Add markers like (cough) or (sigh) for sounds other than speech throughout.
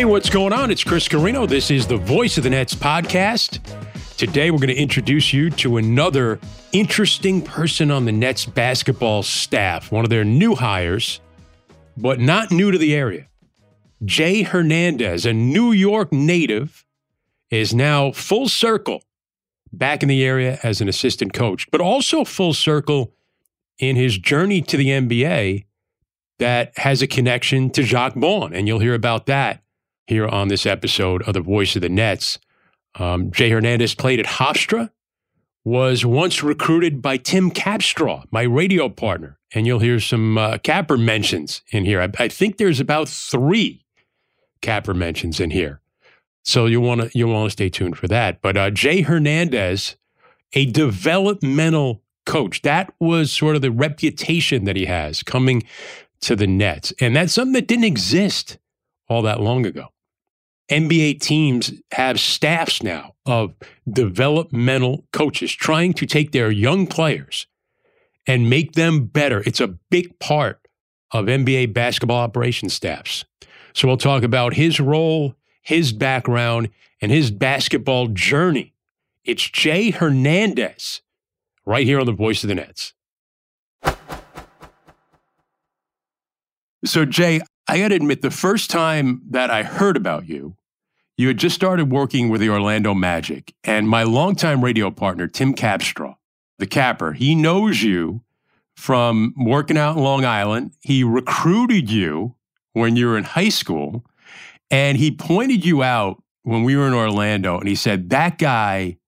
Hey, what's going on? It's Chris Carino. This is the Voice of the Nets podcast. Today, we're going to introduce you to another interesting person on the Nets basketball staff, one of their new hires, but not new to the area. Jay Hernandez, a New York native, is now full circle back in the area as an assistant coach, but also full circle in his journey to the NBA that has a connection to Jacque Vaughn. And you'll hear about that here on this episode of The Voice of the Nets. Um, Jay Hernandez played at Hofstra, was once recruited by Tim Capstraw, my radio partner. And you'll hear some uh, Capper mentions in here. I, I think there's about three Capper mentions in here. So you want to you want to stay tuned for that. But uh, Jay Hernandez, a developmental coach, that was sort of the reputation that he has coming to the Nets, and that's something that didn't exist all that long ago. NBA teams have staffs now of developmental coaches trying to take their young players and make them better. It's a big part of NBA basketball operations staffs. So we'll talk about his role, his background, and his basketball journey. It's Jay Hernandez right here on the Voice of the Nets. So, Jay, I got to admit, the first time that I heard about you, you had just started working with the Orlando Magic. And my longtime radio partner, Tim Capstraw, the capper, he knows you from working out in Long Island. He recruited you when you were in high school. And he pointed you out when we were in Orlando. And he said, That guy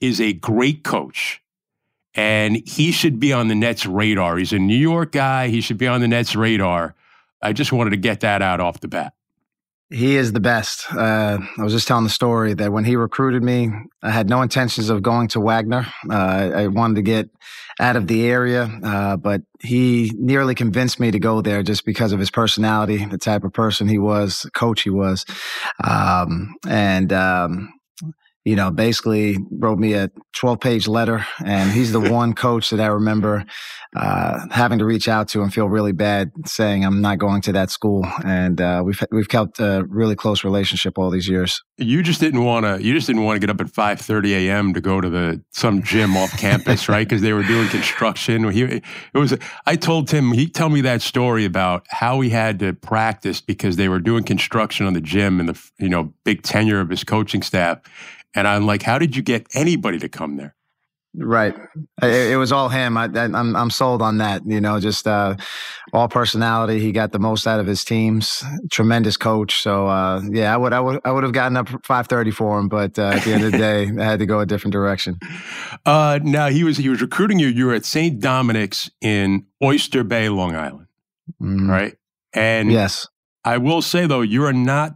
is a great coach and he should be on the Nets radar. He's a New York guy. He should be on the Nets radar. I just wanted to get that out off the bat. He is the best. Uh, I was just telling the story that when he recruited me, I had no intentions of going to Wagner. Uh, I wanted to get out of the area, uh, but he nearly convinced me to go there just because of his personality, the type of person he was, coach he was. Um, and um, you know, basically wrote me a 12 page letter. And he's the (laughs) one coach that I remember uh, having to reach out to and feel really bad saying I'm not going to that school. And uh, we've we've kept a really close relationship all these years. You just didn't want to. You just didn't want to get up at 5:30 a.m. to go to the some gym off campus, right? Because they were doing construction. He, it was. I told Tim. He tell me that story about how he had to practice because they were doing construction on the gym and the you know big tenure of his coaching staff and I'm like, how did you get anybody to come there? Right. It, it was all him. I, am I'm, I'm sold on that. You know, just uh, all personality. He got the most out of his teams. Tremendous coach. So uh, yeah, I would I would I would have gotten up 5:30 for him, but uh, at the end of the day, (laughs) I had to go a different direction. Uh, now he was he was recruiting you. You were at St. Dominic's in Oyster Bay, Long Island, mm. right? And yes, I will say though, you are not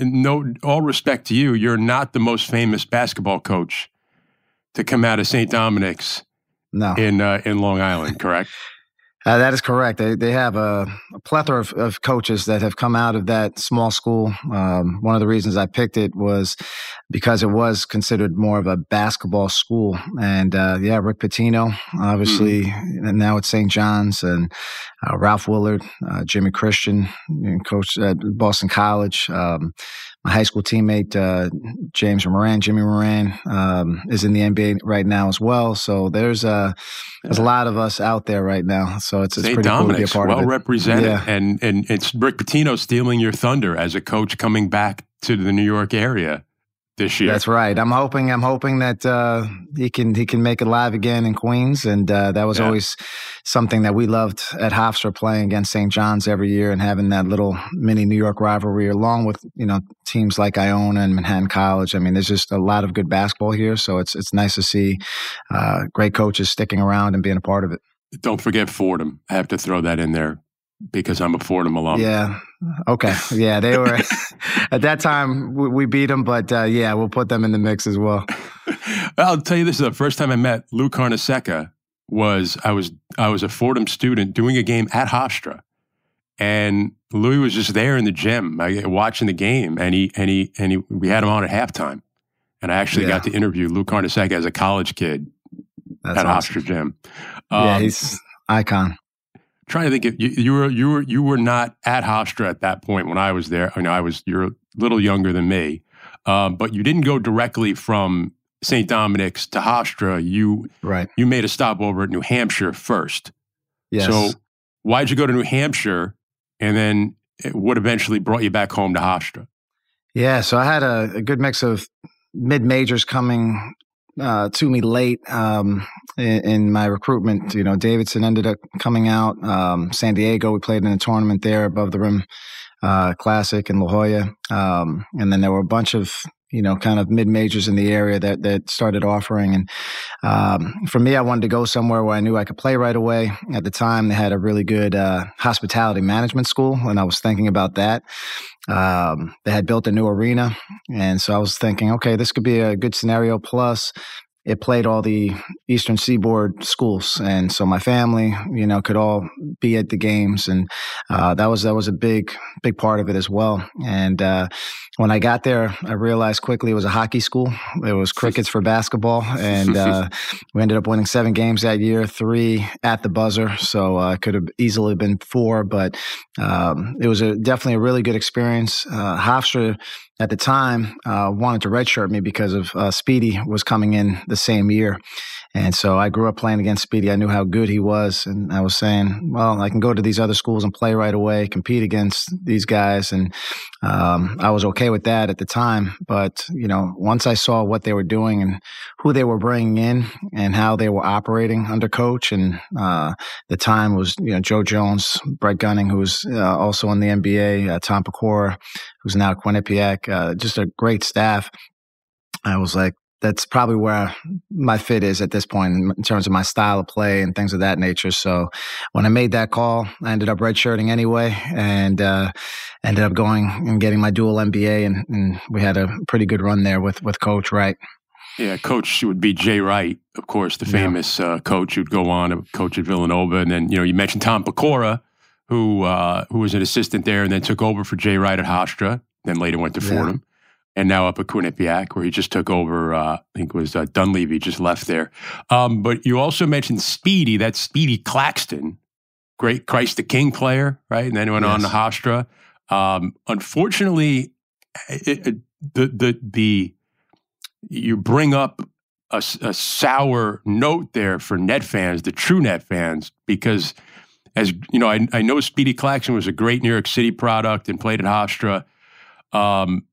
no, all respect to you, you're not the most famous basketball coach to come out of St. Dominic's no. in uh, in Long Island, correct? Uh, that is correct. They they have a, a plethora of, of, coaches that have come out of that small school. Um, one of the reasons I picked it was because it was considered more of a basketball school. And uh, yeah, Rick Pitino, obviously, mm-hmm. and now it's St. John's, and uh, Ralph Willard, uh, Jimmy Christian, coach at Boston College. Um, my high school teammate uh, James Moran, Jimmy Moran, um, is in the NBA right now as well. So there's a there's a lot of us out there right now. So it's, it's pretty Dominic's, cool to be a part well of it. represented, yeah. and and it's Rick Pitino stealing your thunder as a coach coming back to the New York area this year. That's right. I'm hoping. I'm hoping that uh, he can he can make it live again in Queens, and uh, that was yeah. always something that we loved at Hofstra playing against St. John's every year and having that little mini New York rivalry, along with you know teams like Iona and Manhattan College. I mean, there's just a lot of good basketball here, so it's it's nice to see uh, great coaches sticking around and being a part of it. Don't forget Fordham. I have to throw that in there because I'm a Fordham alum. Yeah. Okay. Yeah, they were (laughs) (laughs) at that time we, we beat them, but uh, yeah, we'll put them in the mix as well. (laughs) I'll tell you this: the first time I met Lou Carnesecca was I was I was a Fordham student doing a game at Hofstra, and Louis was just there in the gym watching the game, and he and he and he we had him on at halftime, and I actually yeah. got to interview Lou Carnesecca as a college kid That's at awesome. Hofstra Gym. Um, yeah, he's icon. Trying to think, if you, you, were you were you were not at Hofstra at that point when I was there. I mean, I was you're a little younger than me, um, but you didn't go directly from St. Dominic's to Hofstra. You right. You made a stop over at New Hampshire first. Yes. So why'd you go to New Hampshire, and then what eventually brought you back home to Hofstra? Yeah, so I had a, a good mix of mid majors coming uh, to me late um, in, in, my recruitment. You know, Davidson ended up coming out. Um, San Diego, we played in a tournament there above the rim uh, classic in La Jolla. Um, and then there were a bunch of you know, kind of mid majors in the area that that started offering. And um, for me, I wanted to go somewhere where I knew I could play right away. At the time, they had a really good uh, hospitality management school, and I was thinking about that. Um, they had built a new arena, and so I was thinking, okay, this could be a good scenario. Plus, it played all the Eastern Seaboard schools, and so my family, you know, could all be at the games, and uh, that was that was a big big part of it as well. And uh, when I got there, I realized quickly it was a hockey school. It was crickets for basketball, and uh, (laughs) we ended up winning seven games that year, three at the buzzer. So uh, it could have easily been four, but um, it was a, definitely a really good experience. Uh, Hofstra at the time uh, wanted to redshirt me because of uh, Speedy was coming in the same year. And so I grew up playing against Speedy. I knew how good he was. And I was saying, well, I can go to these other schools and play right away, compete against these guys. And um, I was okay with that at the time. But, you know, once I saw what they were doing and who they were bringing in and how they were operating under coach, and uh, the time was, you know, Joe Jones, Brett Gunning, who was uh, also in the NBA, uh, Tom Pecora, who's now at Quinnipiac, uh, just a great staff. I was like, that's probably where my fit is at this point in terms of my style of play and things of that nature. So when I made that call, I ended up redshirting anyway and uh, ended up going and getting my dual MBA. And, and, we had a pretty good run there with, with Coach Wright. Yeah, coach would be Jay Wright, of course, the famous yeah. uh, coach who'd go on to coach at Villanova. And then, you know, you mentioned Tom Pecora, who uh, who was an assistant there and then took over for Jay Wright at Hofstra, then later went to Fordham. And now up at Quinnipiac, where he just took over. Uh, I think it was uh, Dunleavy just left there. Um, but you also mentioned Speedy, that Speedy Claxton, great Christ the King player, right? And then went yes. on to Hofstra. Um, unfortunately, it, it, the the the you bring up a, a, sour note there for net fans, the true net fans, because as you know, I, I know Speedy Claxton was a great New York City product and played at Hofstra. Um,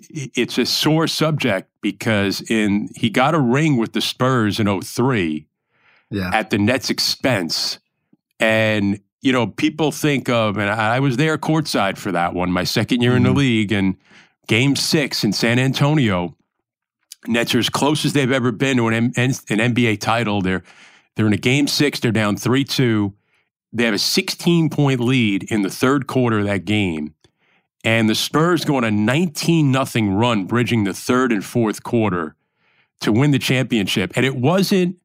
it's a sore subject because in he got a ring with the Spurs in 03 yeah. at the Nets expense. And, you know, people think of, and I was there courtside for that one, my second year mm-hmm. in the mm-hmm. league, and game six in San Antonio. Nets are as close as they've ever been to an, an NBA title. They're they're in a game six. They're down three two. They have a 16 point lead in the third quarter of that game, and the Spurs go on a 19 nothing run, bridging the third and fourth quarter to win the championship. And it wasn't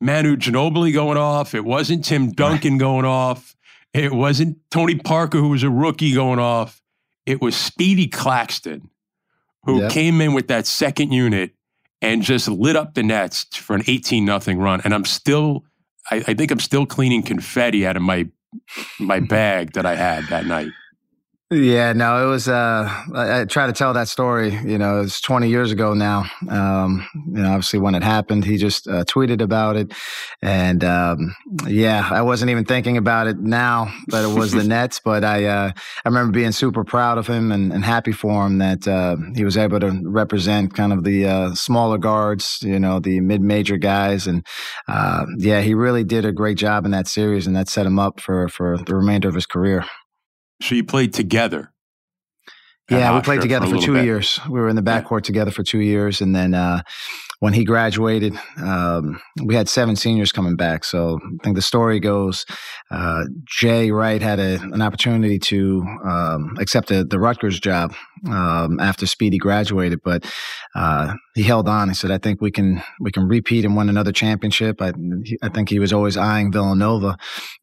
Manu Ginobili going off. It wasn't Tim Duncan going off. It wasn't Tony Parker, who was a rookie, going off. It was Speedy Claxton, who yep. came in with that second unit and just lit up the Nets for an 18 nothing run. And I'm still, I, I think I'm still cleaning confetti out of my my (laughs) bag that I had that night. Yeah, no, it was. Uh, I, I, try to tell that story. You know, it's 20 years ago now. Um, you know, obviously when it happened, he just uh, tweeted about it, and um, yeah, I wasn't even thinking about it now that it was the (laughs) Nets, but I uh, I remember being super proud of him and, and happy for him that uh, he was able to represent kind of the uh, smaller guards, you know, the mid-major guys, and uh, yeah, he really did a great job in that series, and that set him up for for the remainder of his career. So you played together. Yeah, we played together for, for two bit. years. We were in the backcourt together for two years, and then uh, when he graduated, um, we had seven seniors coming back. So I think the story goes uh, Jay Wright had a, an opportunity to um, accept a, the Rutgers job um, after Speedy graduated, but uh, he held on. He said, "I think we can we can repeat and win another championship." I, I think he was always eyeing Villanova,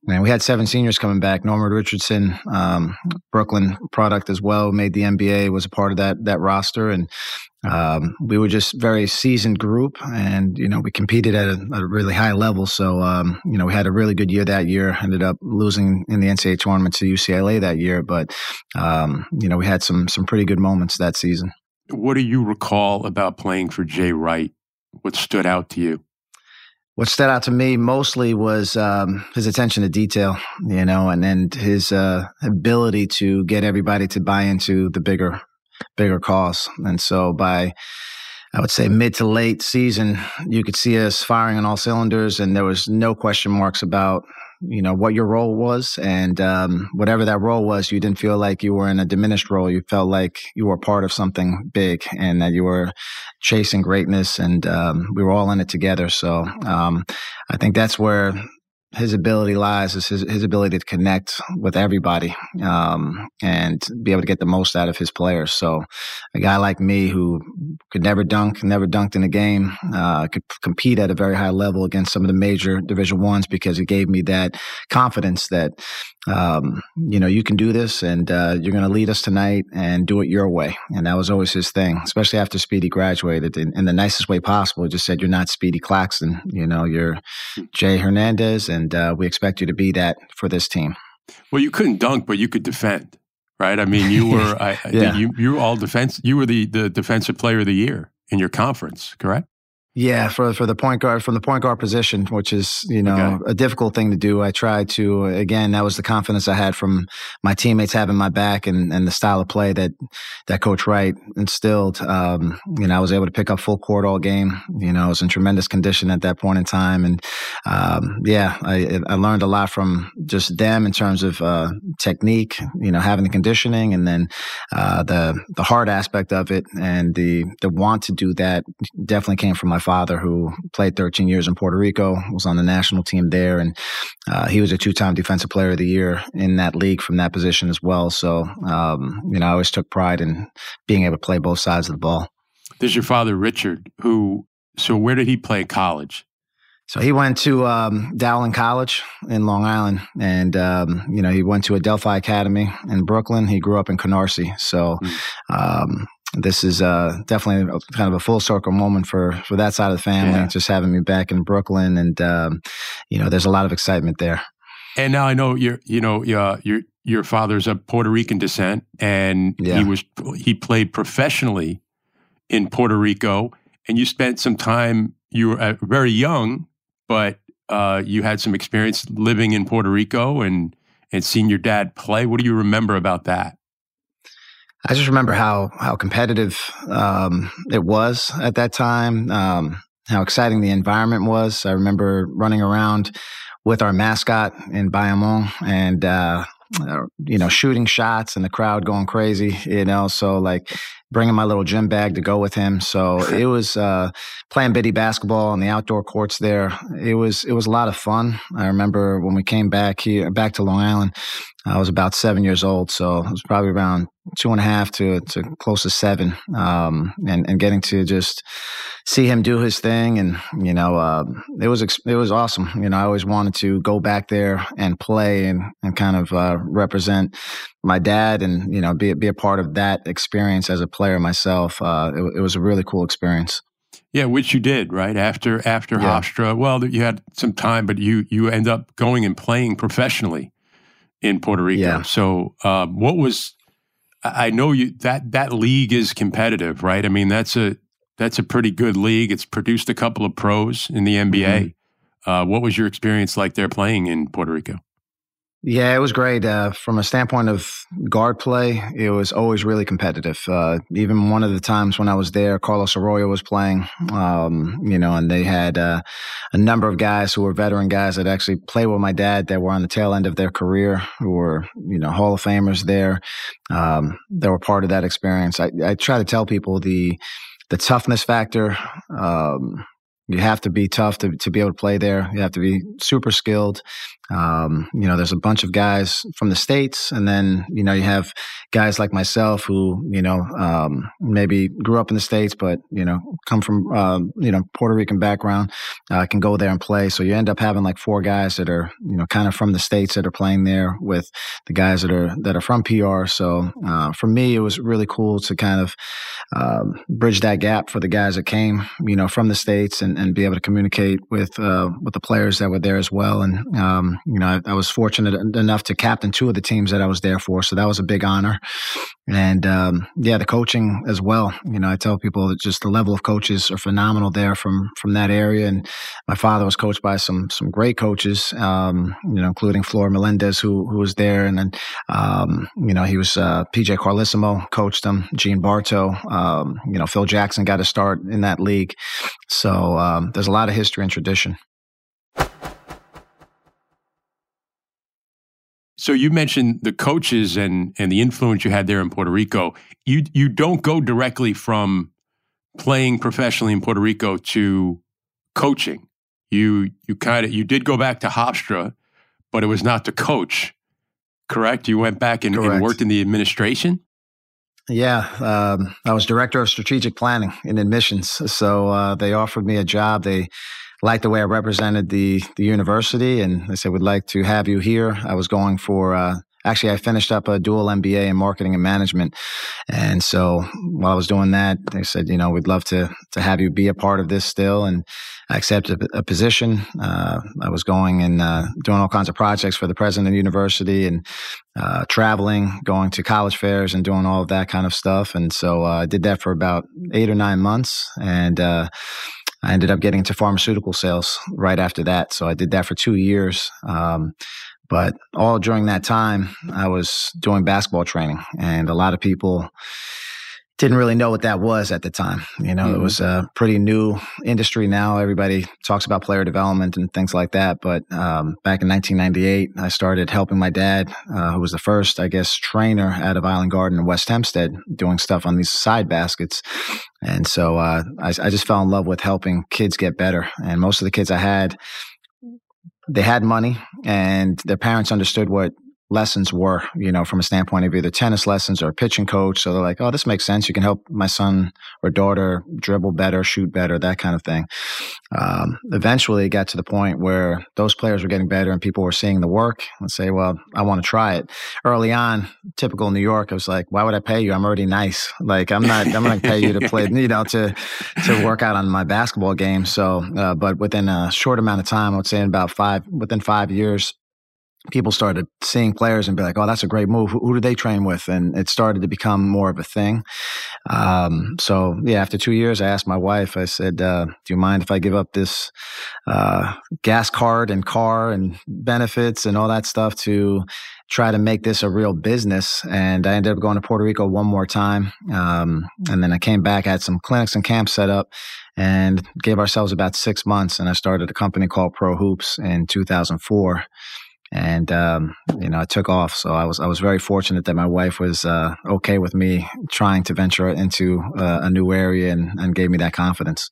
and we had seven seniors coming back. Norman Richardson, um, Brooklyn product as well, made the NBA, was a part of that that roster, and um, we were just very seasoned group, and you know we competed at a, a really high level. So um, you know we had a really good year that year. Ended up losing in the NCAA tournament to UCLA that year, but um, you know we had some some pretty good moments that season. What do you recall about playing for Jay Wright? What stood out to you? What stood out to me mostly was um, his attention to detail, you know, and then his uh, ability to get everybody to buy into the bigger bigger cause. And so by I would say mid to late season, you could see us firing on all cylinders, and there was no question marks about you know what your role was, and um, whatever that role was, you didn't feel like you were in a diminished role. You felt like you were part of something big, and that you were chasing greatness, and um, we were all in it together. So um, I think that's where his ability lies is his, his ability to connect with everybody um, and be able to get the most out of his players. So, a guy like me who could never dunk, never dunked in a game, uh, could compete at a very high level against some of the major Division ones because it gave me that confidence that um, you know you can do this and uh, you're going to lead us tonight and do it your way. And that was always his thing, especially after Speedy graduated in, in the nicest way possible. He just said, "You're not Speedy Claxton. You know, you're Jay Hernandez." And uh, we expect you to be that for this team. Well, you couldn't dunk, but you could defend, right? I mean, you were (laughs) I, yeah. you you were all defense. You were the the defensive player of the year in your conference, correct? Yeah, for for the point guard from the point guard position, which is you know okay. a difficult thing to do. I tried to again. That was the confidence I had from my teammates having my back and, and the style of play that that Coach Wright instilled. Um, you know, I was able to pick up full court all game. You know, I was in tremendous condition at that point in time, and um, yeah, I, I learned a lot from just them in terms of uh, technique. You know, having the conditioning, and then uh, the the hard aspect of it, and the the want to do that definitely came from my father, who played 13 years in Puerto Rico, was on the national team there, and uh, he was a two-time Defensive Player of the Year in that league from that position as well. So, um, you know, I always took pride in being able to play both sides of the ball. There's your father, Richard, who. So, where did he play college? So he went to um, Dowling College in Long Island, and um, you know he went to Adelphi Academy in Brooklyn. He grew up in Canarsie, so mm. um, this is uh, definitely kind of a full circle moment for for that side of the family. Yeah. Just having me back in Brooklyn, and um, you know, there's a lot of excitement there. And now I know you're, you know, uh, your your father's of Puerto Rican descent, and yeah. he was he played professionally in Puerto Rico, and you spent some time. You were uh, very young, but uh, you had some experience living in Puerto Rico and and seeing your dad play. What do you remember about that? I just remember how how competitive um, it was at that time. Um, how exciting the environment was. I remember running around with our mascot in Bayamon and uh, uh, you know shooting shots and the crowd going crazy. You know, so like bringing my little gym bag to go with him. So (laughs) it was uh, playing bitty basketball on the outdoor courts there. It was it was a lot of fun. I remember when we came back here back to Long Island. I was about seven years old, so it was probably around two and a half to, to close to seven, um, and and getting to just see him do his thing, and you know, uh, it was it was awesome. You know, I always wanted to go back there and play and and kind of uh, represent my dad, and you know, be be a part of that experience as a player myself. Uh, it, it was a really cool experience. Yeah, which you did right after after yeah. Hofstra. Well, you had some time, but you you end up going and playing professionally in Puerto Rico. Yeah. So, um, what was? I know you that that league is competitive, right? I mean, that's a that's a pretty good league. It's produced a couple of pros in the NBA. Mm-hmm. Uh, what was your experience like there playing in Puerto Rico? Yeah, it was great. Uh, from a standpoint of guard play, it was always really competitive. Uh, even one of the times when I was there, Carlos Arroyo was playing, um, you know, and they had uh, a number of guys who were veteran guys that actually played with my dad that were on the tail end of their career, who were, you know, Hall of Famers there. Um, that were part of that experience. I, I try to tell people the the toughness factor. Um, you have to be tough to, to be able to play there. You have to be super skilled. Um, you know, there's a bunch of guys from the states, and then you know you have guys like myself who you know um, maybe grew up in the states, but you know come from uh, you know Puerto Rican background, uh, can go there and play. So you end up having like four guys that are you know kind of from the states that are playing there with the guys that are that are from PR. So uh, for me, it was really cool to kind of um, bridge that gap for the guys that came you know from the states and, and be able to communicate with uh, with the players that were there as well. And um, you know, I, I, was fortunate enough to captain two of the teams that I was there for, so that was a big honor. And um, yeah, the coaching as well. You know, I tell people that just the level of coaches are phenomenal there from from that area. And my father was coached by some some great coaches, um, you know, including Flor Melendez, who who was there, and then um, you know he was uh, PJ Carlesimo coached him, Gene Bartow. Um, you know, Phil Jackson got a start in that league. So um, there's a lot of history and tradition. So you mentioned the coaches and and the influence you had there in Puerto Rico. You you don't go directly from playing professionally in Puerto Rico to coaching. You you kind of you did go back to Hofstra, but it was not to coach. Correct? You went back and, and worked in the administration. Yeah, um, I was director of strategic planning in admissions. So uh, they offered me a job. They liked the way I represented the the university, and they said, "We'd like to have you here." I was going for. Uh, actually, I finished up a dual MBA in marketing and management, and so while I was doing that, they said, "You know, we'd love to to have you be a part of this still." And I accepted a, a position. Uh, I was going and uh, doing all kinds of projects for the president of the university and uh, traveling, going to college fairs, and doing all of that kind of stuff. And so uh, I did that for about eight or nine months, and uh, I ended up getting into pharmaceutical sales right after that. So I did that for two years. Um, but all during that time, I was doing basketball training, and a lot of people didn't really know what that was at the time. You know, mm-hmm. it was a pretty new industry now. Everybody talks about player development and things like that. But um, back in 1998, I started helping my dad, uh, who was the first, I guess, trainer out of Island Garden in West Hempstead, doing stuff on these side baskets. And so uh, I, I just fell in love with helping kids get better. And most of the kids I had, they had money and their parents understood what lessons were, you know, from a standpoint of either tennis lessons or pitching coach. So they're like, oh, this makes sense. You can help my son or daughter dribble better, shoot better, that kind of thing. Um, eventually, it got to the point where those players were getting better and people were seeing the work and say, well, I want to try it. Early on, typical New York, I was like, why would I pay you? I'm already nice. Like, I'm not, I'm going to pay you to play, you know, to, to work out on my basketball game. So, uh, but within a short amount of time, I would say in about five, within five years, people started seeing players and be like, "Oh, that's a great move. Who, who do they train with?" And it started to become more of a thing. Um, so yeah, after two years, I asked my wife. I said, uh, "Do you mind if I give up this uh, gas card and car and benefits and all that stuff to try to make this a real business?" And I ended up going to Puerto Rico one more time, um, and then I came back, had some clinics and camps set up. And gave ourselves about six months, and I started a company called Pro Hoops in 2004 and um, you know, I took off. So I was I was very fortunate that my wife was uh, okay with me trying to venture into uh, a new area and, and gave me that confidence.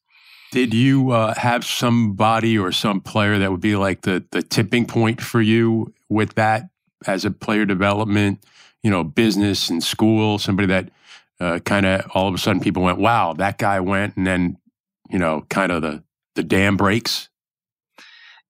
Did you uh, have somebody or some player that would be like the the tipping point for you with that as a player development, you know, business and school? Somebody that uh, kind of all of a sudden people went, "Wow, that guy went," and then you know, kind of the the dam breaks.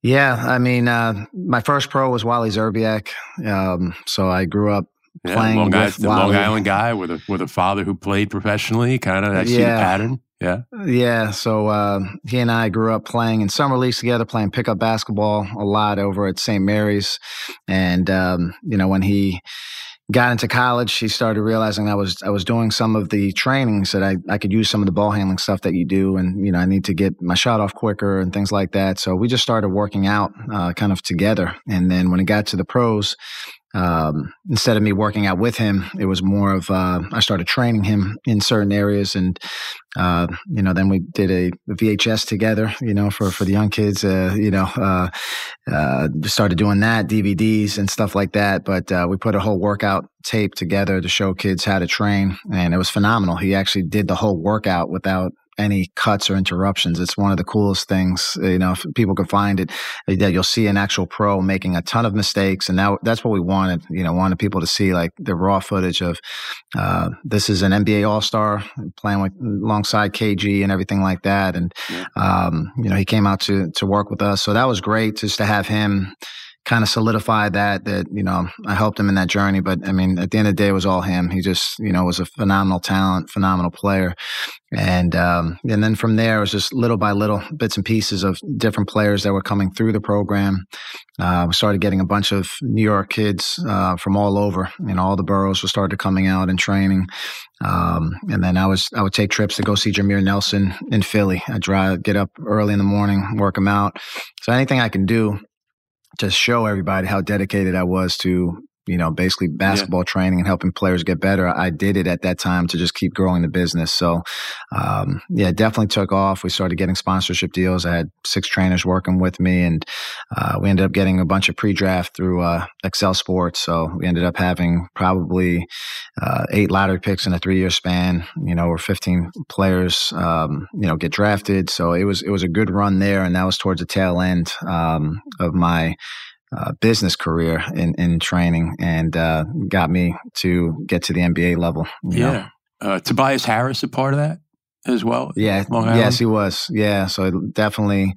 Yeah, I mean, uh, my first pro was Wally Szczerbiak. Um, so I grew up yeah, playing Long, with the Wally. Long Island guy with a with a father who played professionally. Kind of, I see yeah. the pattern. Yeah, yeah. So uh, he and I grew up playing in summer leagues together, playing pickup basketball a lot over at St. Mary's, and um, you know when he got into college, she started realizing I was I was doing some of the trainings that I, I could use some of the ball handling stuff that you do, and you know I need to get my shot off quicker and things like that. So we just started working out uh, kind of together, and then when it got to the pros, um, instead of me working out with him, it was more of uh, I started training him in certain areas, and uh, you know, then we did a VHS together, you know, for for the young kids, uh, you know, uh, uh, started doing that DVDs and stuff like that. But uh, we put a whole workout tape together to show kids how to train, and it was phenomenal. He actually did the whole workout without any cuts or interruptions. It's one of the coolest things. You know, if people can find it, that you'll see an actual pro making a ton of mistakes, and now that's what we wanted. You know, wanted people to see like the raw footage of uh, this is an NBA All Star playing with alongside KG and everything like that, and um, you know he came out to to work with us, so that was great just to have him kind of solidified that that you know I helped him in that journey. But I mean, at the end of the day, it was all him. He just you know was a phenomenal talent, phenomenal player, and um, and then from there it was just little by little bits and pieces of different players that were coming through the program. Uh, we started getting a bunch of New York kids uh, from all over. You know, all the boroughs were started coming out and training. Um, and then I was I would take trips to go see Jameer Nelson in Philly. I drive, get up early in the morning, work him out. So anything I can do to show everybody how dedicated I was to you know, basically basketball yeah. training and helping players get better. I did it at that time to just keep growing the business. So, um, yeah, definitely took off. We started getting sponsorship deals. I had six trainers working with me, and uh, we ended up getting a bunch of pre-draft through uh, Excel Sports. So we ended up having probably uh, eight lottery picks in a three-year span. You know, or 15 players, um, you know, get drafted. So it was it was a good run there, and that was towards the tail end um, of my uh, business career in, in training and uh, got me to get to the NBA level. Yeah. Uh, Tobias Harris, a part of that as well? Yeah. Yes, he was. Yeah. So definitely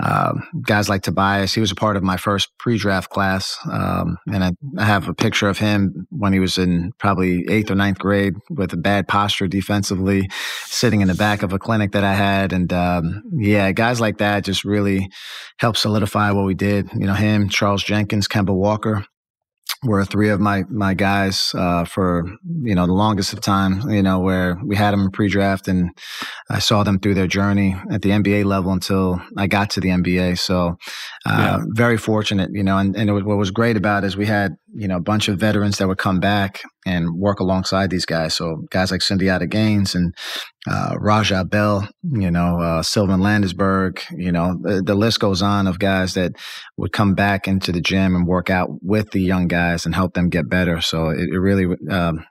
um, guys like Tobias. He was a part of my first pre-draft class, um, and I, I, have a picture of him when he was in probably eighth or ninth grade with a bad posture defensively, sitting in the back of a clinic that I had. And um, yeah, guys like that just really helped solidify what we did. You know, him, Charles Jenkins, Kemba Walker were three of my my guys uh, for you know the longest of time. You know where we had them in pre-draft, and I saw them through their journey at the NBA level until I got to the NBA. So uh, yeah. very fortunate, you know. And, and was, what was great about it is we had you know a bunch of veterans that would come back and work alongside these guys. So guys like Sundiata Gaines and uh, Raja Bell, you know, uh, Sylven Landesberg, you know, the, the, list goes on of guys that would come back into the gym and work out with the young guys and help them get better. So it, it really, um,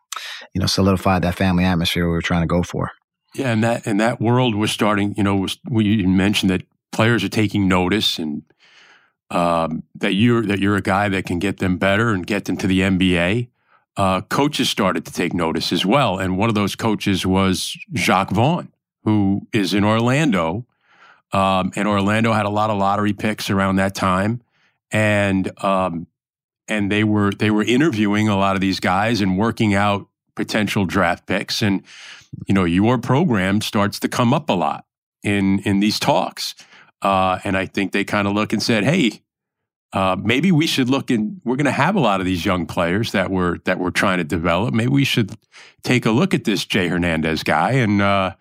you know, solidified that family atmosphere we were trying to go for. Yeah, and that and that world was starting. You know, was, we mentioned that players are taking notice and um, that you're that you're a guy that can get them better and get them to the NBA uh, coaches started to take notice as well. And one of those coaches was Jacque Vaughn, who is in Orlando. Um, and Orlando had a lot of lottery picks around that time. And um, and they were they were interviewing a lot of these guys and working out potential draft picks. And you know, your program starts to come up a lot in in these talks. Uh, and I think they kind of look and said, "Hey, uh, maybe we should look and We're going to have a lot of these young players that we're that we're trying to develop. Maybe we should take a look at this Jay Hernandez guy. And uh,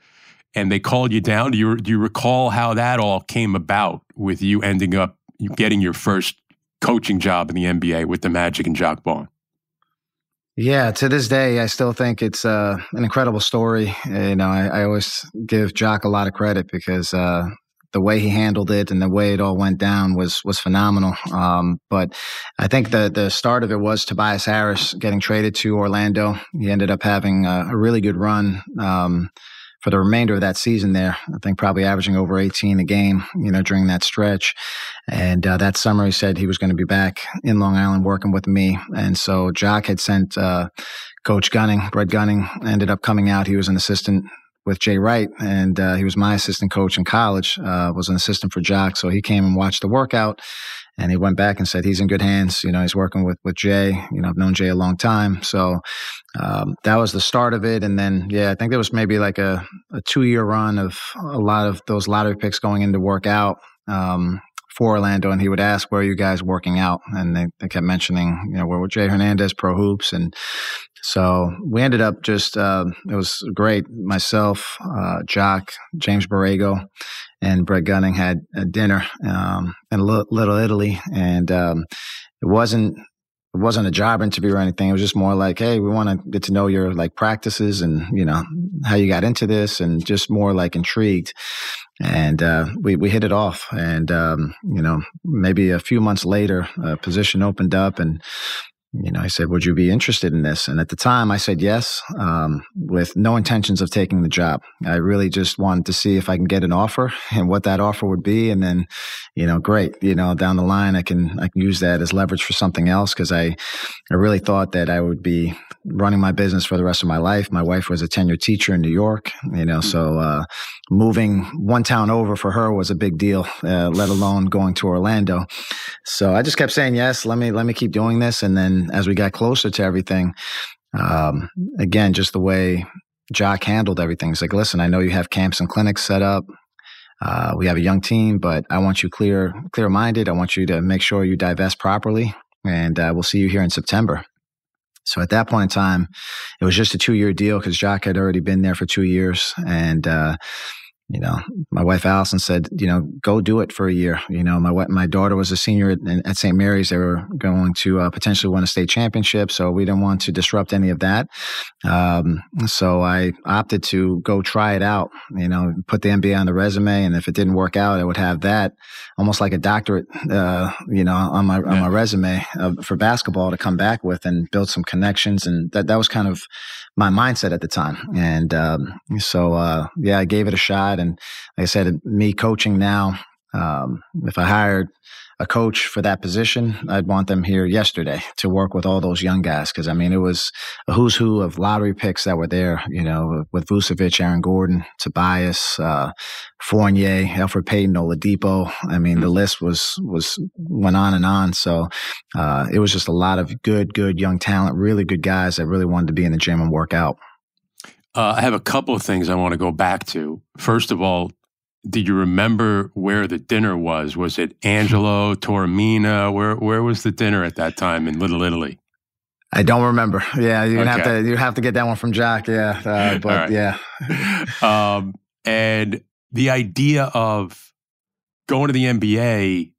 and they called you down. Do you do you recall how that all came about with you ending up getting your first coaching job in the NBA with the Magic and Jacque Vaughn? Yeah, to this day, I still think it's uh, an incredible story. You know, I, I, always give Jacque a lot of credit because uh, the way he handled it and the way it all went down was was phenomenal. Um, but I think the the start of it was Tobias Harris getting traded to Orlando. He ended up having a, a really good run. Um, for the remainder of that season there. I think probably averaging over 18 a game, you know, during that stretch. And uh, that summer, he said he was going to be back in Long Island working with me. And so Jacque had sent uh, Coach Gunning, Brett Gunning, ended up coming out. He was an assistant with Jay Wright, and uh, he was my assistant coach in college. Uh, was an assistant for Jacque, so he came and watched the workout, and he went back and said he's in good hands. You know, he's working with with Jay. You know, I've known Jay a long time, so um, that was the start of it. And then, yeah, I think there was maybe like a, a two year run of a lot of those lottery picks going into work out. Um, for Orlando, and he would ask, "Where are you guys working out?" And they, they kept mentioning, you know, where were Jay Hernandez Pro Hoops, and so we ended up just uh, it was great. Myself, uh, Jacque, James Borrego, and Brett Gunning had a dinner um, in Little Italy, and um, it wasn't it wasn't a job interview or anything. It was just more like, hey, we want to get to know your like practices and you know how you got into this, and just more like intrigued and uh, we we hit it off. And um, you know, maybe a few months later, a position opened up, and you know, I said, Would you be interested in this? And at the time, I said yes, um, with no intentions of taking the job. I really just wanted to see if I can get an offer (laughs) and what that offer would be. And then, you know, great, you know, down the line, I can, I can use that as leverage for something else because I, I really thought that I would be running my business for the rest of my life. My wife was a tenured teacher in New York, you know, mm-hmm. so, uh, moving one town over for her was a big deal, uh, let alone going to Orlando. So I just kept saying yes. Let me let me keep doing this. And then as we got closer to everything, um, again, just the way Jacque handled everything. It's like, listen, I know you have camps and clinics set up. Uh, we have a young team, but I want you clear clear minded. I want you to make sure you divest properly, and uh, we'll see you here in September. So at that point in time, it was just a two year deal because Jacque had already been there for two years, and uh, you know, my wife Allison said, you know, go do it for a year. You know, my my daughter was a senior at, at St. Mary's. They were going to uh, potentially win a state championship, so we didn't want to disrupt any of that. Um, so I opted to go try it out. You know, put the MBA on the resume, and if it didn't work out, I would have that almost like a doctorate. Uh, you know, on my yeah. on my resume uh, for basketball to come back with and build some connections, and that that was kind of my mindset at the time. And um, so, uh, yeah, I gave it a shot. And like I said, me coaching now, um, if I hired a coach for that position, I'd want them here yesterday to work with all those young guys. Cause I mean, it was a who's who of lottery picks that were there, you know, with Vucevic, Aaron Gordon, Tobias, uh, Fournier, Elfrid Payton, Oladipo. I mean, the mm-hmm. list was, was, went on and on. So, uh, it was just a lot of good, good young talent, really good guys that really wanted to be in the gym and work out. Uh, I have a couple of things I want to go back to. First of all, do you remember where the dinner was? Was it Angelo, Taormina? Where where was the dinner at that time in Little Italy? I don't remember. Yeah, you okay. have to you have to get that one from Jack. Yeah, uh, (laughs) but right. yeah. (laughs) um, and the idea of going to the NBA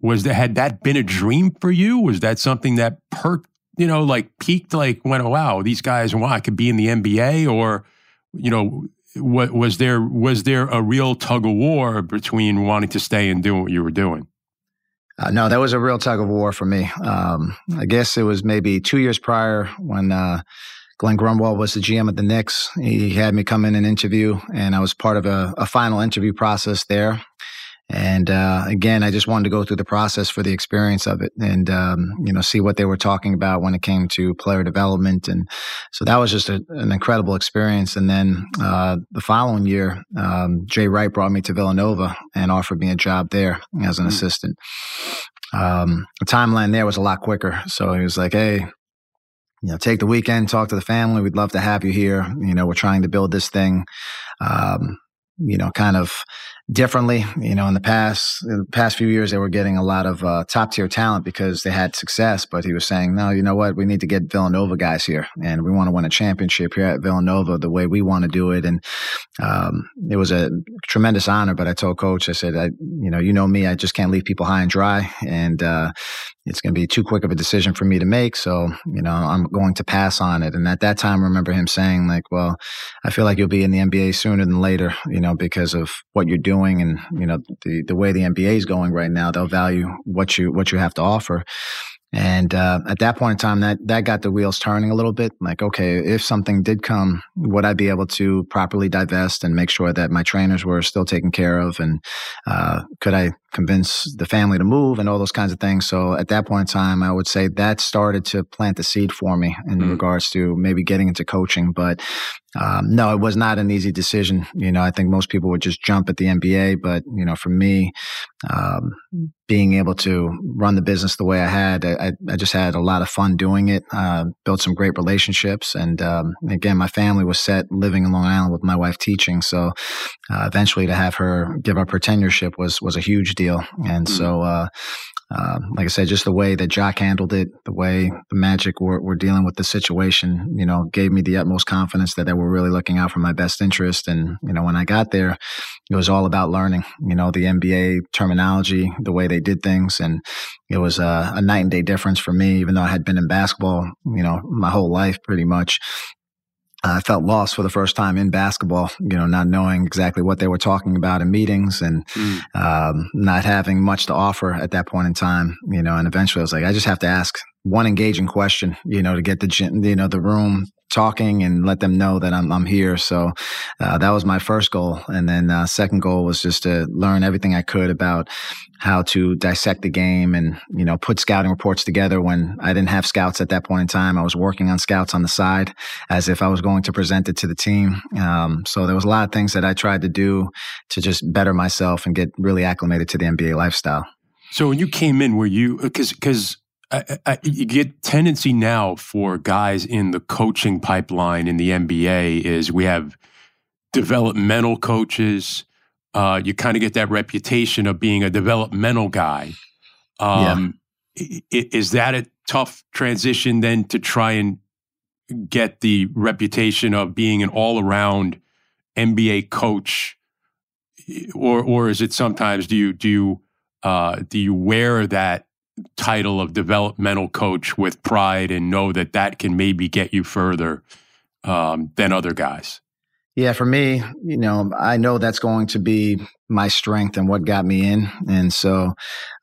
was that had that been a dream for you? Was that something that perked? You know, like peaked, like went, oh, wow, these guys, wow, I could be in the NBA, or you know, what was there was there a real tug of war between wanting to stay and doing what you were doing? Uh, no, that was a real tug of war for me. Um, I guess it was maybe two years prior when uh, Glen Grunwald was the GM at the Knicks. He had me come in and interview, and I was part of a, a final interview process there. And uh, again, I just wanted to go through the process for the experience of it, and um, you know, see what they were talking about when it came to player development. And so that was just a, an incredible experience. And then uh, the following year, um, Jay Wright brought me to Villanova and offered me a job there as an mm-hmm. assistant. Um, the timeline there was a lot quicker, so he was like, "Hey, you know, take the weekend, talk to the family. We'd love to have you here. You know, we're trying to build this thing. Um, you know, kind of differently. You know, in the past, in the past few years, they were getting a lot of uh, top tier talent because they had success. But he was saying, no, you know what? We need to get Villanova guys here, and we want to win a championship here at Villanova the way we want to do it. And um, it was a tremendous honor. But I told Coach, I said, I, you know, you know me, I just can't leave people high and dry, and uh, it's going to be too quick of a decision for me to make. So, you know, I'm going to pass on it. And at that time, I remember him saying, like, well, I feel like you'll be in the NBA sooner than later, you know, because of what you're doing and, you know, the, the way the NBA is going right now. They'll value what you, what you have to offer. And uh, at that point in time, that that got the wheels turning a little bit. Like, okay, if something did come, would I be able to properly divest and make sure that my trainers were still taken care of, and uh, could I convince the family to move and all those kinds of things? So at that point in time, I would say that started to plant the seed for me in mm regards to maybe getting into coaching. But um, no, it was not an easy decision. You know, I think most people would just jump at the NBA, but you know, for me, um, being able to run the business the way I had, I, I just had a lot of fun doing it. Uh, built some great relationships, and um, again, my family was set living in Long Island with my wife teaching. So uh, eventually, to have her give up her tenureship was was a huge deal, and mm-hmm. so. Uh, uh, like I said, just the way that Jacque handled it, the way the Magic were, were dealing with the situation, you know, gave me the utmost confidence that they were really looking out for my best interest. And, you know, when I got there, it was all about learning, you know, the NBA terminology, the way they did things. And it was a, a night and day difference for me, even though I had been in basketball, you know, my whole life pretty much. I felt lost for the first time in basketball, you know, not knowing exactly what they were talking about in meetings and mm. um, not having much to offer at that point in time, you know, and eventually I was like, I just have to ask one engaging question, you know, to get the you know the room talking and let them know that I'm I'm here. So uh, that was my first goal, and then uh, second goal was just to learn everything I could about how to dissect the game and you know put scouting reports together. When I didn't have scouts at that point in time, I was working on scouts on the side as if I was going to present it to the team. Um, so there was a lot of things that I tried to do to just better myself and get really acclimated to the NBA lifestyle. So when you came in, were you because because I, I, you get tendency now for guys in the coaching pipeline in the NBA is we have developmental coaches. Uh, you kind of get that reputation of being a developmental guy. Um, yeah. Is that a tough transition then to try and get the reputation of being an all around NBA coach? Or, or is it sometimes do you do you uh, do you wear that title of developmental coach with pride and know that that can maybe get you further um, than other guys? Yeah, for me, you know, I know that's going to be my strength and what got me in, and so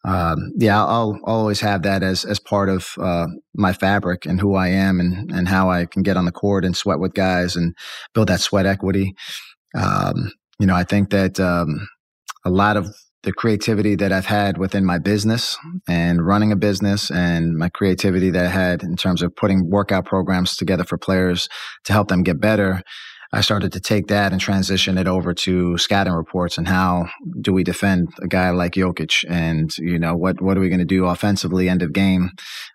um, yeah, I'll, I'll, always have that as as part of uh, my fabric and who I am and and how I can get on the court and sweat with guys and build that sweat equity. Um, you know, I think that um, a lot of the creativity that I've had within my business and running a business and my creativity that I had in terms of putting workout programs together for players to help them get better I started to take that and transition it over to scouting reports and how do we defend a guy like Jokic and you know what what are we going to do offensively end of game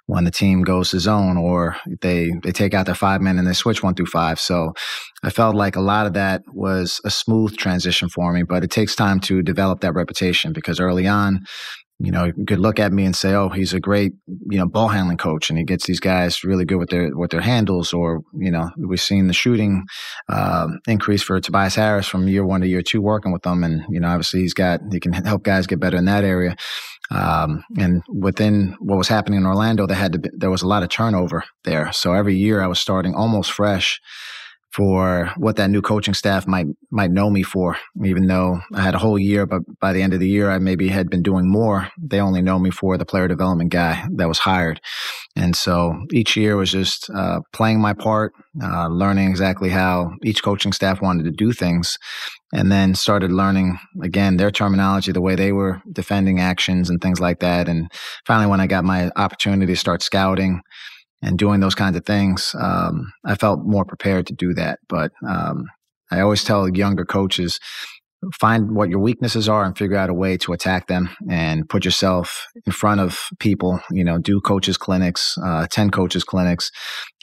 when the team goes to zone or they they take out their five men and they switch one through five. So I felt like a lot of that was a smooth transition for me, but it takes time to develop that reputation because early on you know, could look at me and say, "Oh, he's a great, you know, ball handling coach, and he gets these guys really good with their with their handles." Or, you know, we've seen the shooting uh, increase for Tobias Harris from year one to year two working with them, and you know, obviously he's got he can help guys get better in that area. Um, and within what was happening in Orlando, there had to be, there was a lot of turnover there. So every year I was starting almost fresh for what that new coaching staff might might know me for. Even though I had a whole year, but by the end of the year, I maybe had been doing more. They only know me for the player development guy that was hired, and so each year was just uh, playing my part, uh, learning exactly how each coaching staff wanted to do things, and then started learning again their terminology, the way they were defending actions and things like that. And finally, when I got my opportunity to start scouting and doing those kinds of things, um, I felt more prepared to do that. But um, I always tell younger coaches, find what your weaknesses are and figure out a way to attack them and put yourself in front of people you know do coaches clinics uh, attend coaches clinics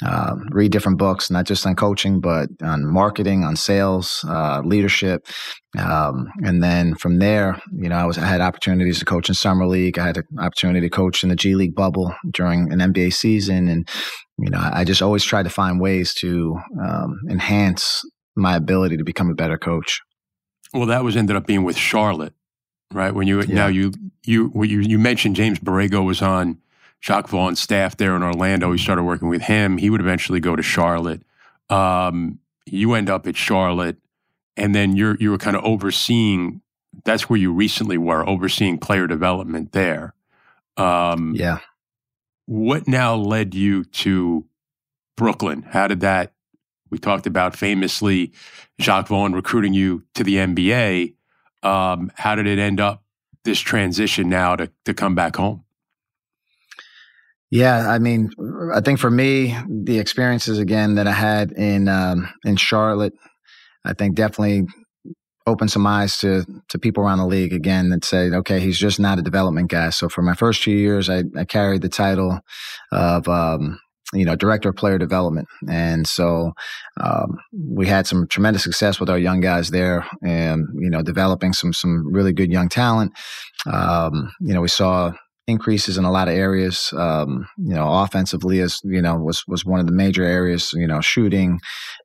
uh, read different books not just on coaching but on marketing on sales uh, leadership. Um, and then from there you know I was I had opportunities to coach in summer league. I had an opportunity to coach in the G League bubble during an NBA season. And you know I just always tried to find ways to um, enhance my ability to become a better coach well, that was ended up being with Charlotte, right? When you yeah. now you you you you mentioned James Borrego was on Jacque Vaughn's staff there in Orlando. He started working with him. He would eventually go to Charlotte. Um, you end up at Charlotte, and then you're you were kind of overseeing. That's where you recently were overseeing player development there. Um, yeah. What now led you to Brooklyn? How did that we talked about famously Jacque Vaughn recruiting you to the NBA. Um, how did it end up this transition now to to come back home? Yeah, I mean, I think for me, the experiences again that I had in um, in Charlotte, I think definitely opened some eyes to to people around the league again that said, okay, he's just not a development guy. So for my first two years, I, I carried the title of um, you know, director of player development. And so um, we had some tremendous success with our young guys there and, you know, developing some, some really good young talent. Um, you know, we saw increases in a lot of areas. Um, you know, offensively is you know was was one of the major areas. You know, shooting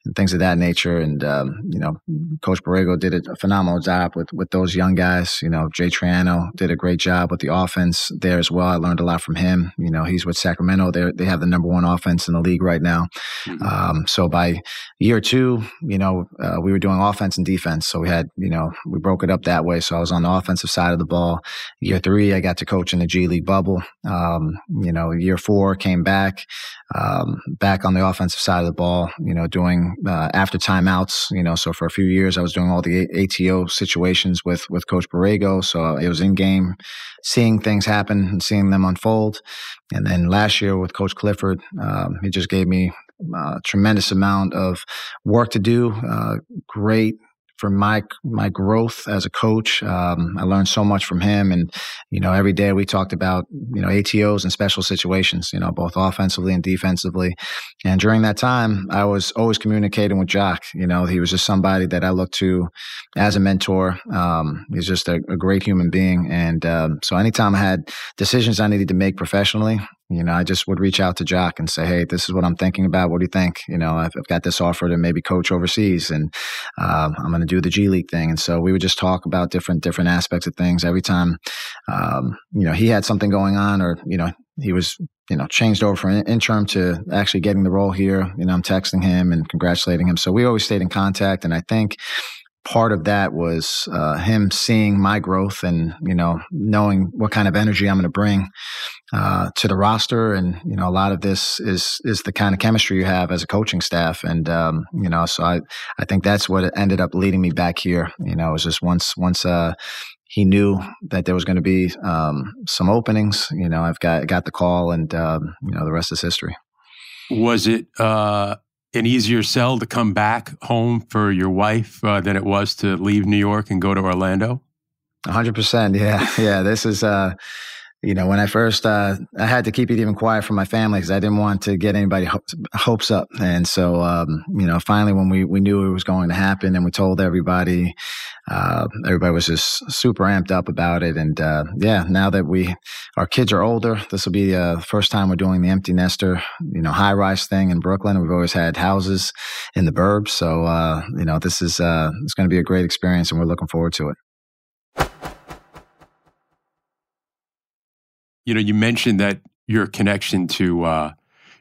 and things of that nature. And um, you know, Coach Borrego did a phenomenal job with with those young guys. You know, Jay Triano did a great job with the offense there as well. I learned a lot from him. You know, he's with Sacramento. They they have the number one offense in the league right now. Mm-hmm. Um, so by year two, you know, uh, we were doing offense and defense. So we had you know we broke it up that way. So I was on the offensive side of the ball. Year three, I got to coach in the G League bubble. Um, you know, year four came back, um, back on the offensive side of the ball. You know, doing uh, after timeouts. You know, so for a few years I was doing all the ATO situations with with Coach Borrego. So it was in game, seeing things happen and seeing them unfold. And then last year with Coach Clifford, um, he just gave me uh, tremendous amount of work to do. Uh, great for my my growth as a coach. Um, I learned so much from him, and you know, every day we talked about you know ATOs and special situations, you know, both offensively and defensively. And during that time, I was always communicating with Jacque. You know, he was just somebody that I looked to as a mentor. Um, he's just a, a, great human being, and um, so anytime I had decisions I needed to make professionally, you know, I just would reach out to Jacque and say, "Hey, this is what I'm thinking about. What do you think? You know, I've, I've got this offer to maybe coach overseas, and um, I'm going to do the G League thing." And so we would just talk about different different aspects of things every time. Um, you know, he had something going on, or you know, he was you know changed over from interim to actually getting the role here. You know, I'm texting him and congratulating him. So we always stayed in contact, and I think part of that was uh, him seeing my growth and you know knowing what kind of energy I'm going to bring uh, to the roster, and you know a lot of this is is the kind of chemistry you have as a coaching staff, and um, you know so I I think that's what ended up leading me back here. You know, it was just once once uh, he knew that there was going to be um, some openings. You know, I've got got the call, and um, you know the rest is history. Was it? Uh an easier sell to come back home for your wife uh, than it was to leave New York and go to Orlando? 100%. Yeah. (laughs) Yeah. This is, uh, you know, when I first, uh, I had to keep it even quiet from my family because I didn't want to get anybody ho- hopes up. And so, um, you know, finally when we, we knew it was going to happen and we told everybody, uh, everybody was just super amped up about it. And, uh, yeah, now that we, our kids are older, this will be uh, the first time we're doing the empty nester, you know, high rise thing in Brooklyn. We've always had houses in the burbs. So, uh, you know, this is, uh, it's going to be a great experience and we're looking forward to it. You know, you mentioned that your connection to uh,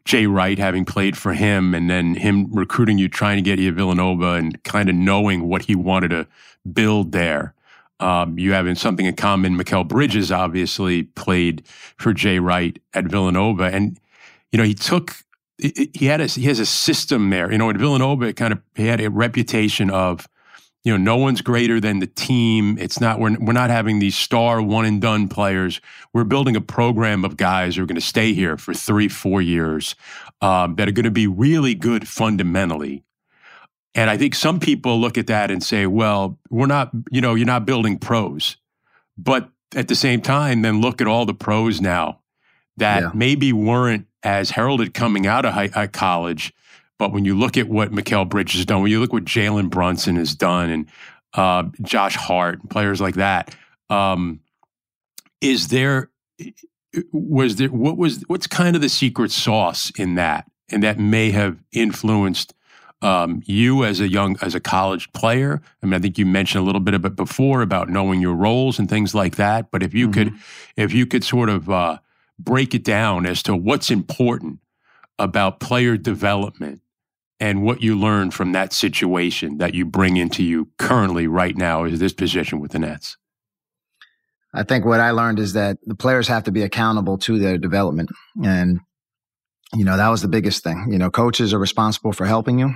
Jay Wright, having played for him, and then him recruiting you, trying to get you to Villanova, and kind of knowing what he wanted to build there. Um, you having something in common. Mikal Bridges obviously played for Jay Wright at Villanova, and you know he took he had a he has a system there. You know, at Villanova, it kind of he had a reputation of you know, no one's greater than the team. It's not we're we're not having these star one and done players. We're building a program of guys who are going to stay here for three, four years um, that are going to be really good fundamentally. And I think some people look at that and say, well, we're not, you know, you're not building pros. But at the same time, then look at all the pros now that yeah. maybe weren't as heralded coming out of high, college but when you look at what Mikal Bridge has done, when you look what Jalen Brunson has done, and uh, Josh Hart, players like that, um, is there was there what was what's kind of the secret sauce in that, and that may have influenced um, you as a young as a college player? I mean, I think you mentioned a little bit of it before about knowing your roles and things like that. But if you mm-hmm. could, if you could sort of uh, break it down as to what's important about player development and what you learned from that situation that you bring into you currently right now is this position with the Nets? I think what I learned is that the players have to be accountable to their development. And, you know, that was the biggest thing. You know, coaches are responsible for helping you,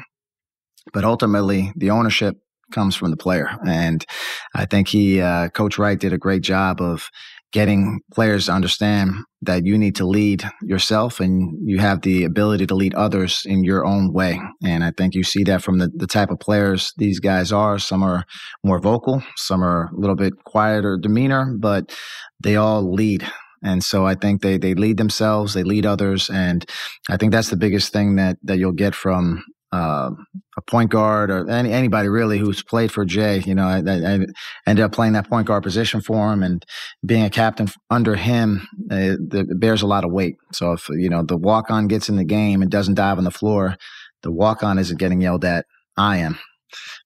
but ultimately the ownership comes from the player. And I think he, uh, Coach Wright did a great job of getting players to understand that you need to lead yourself and you have the ability to lead others in your own way. And I think you see that from the, the type of players these guys are. Some are more vocal, some are a little bit quieter demeanor, but they all lead. And so I think they, they lead themselves, they lead others. And I think that's the biggest thing that, that you'll get from uh, a point guard or any, anybody really who's played for Jay. You know, I, I, ended up playing that point guard position for him and being a captain under him, uh, it bears a lot of weight. So if, you know, the walk on gets in the game and doesn't dive on the floor, the walk on isn't getting yelled at. I am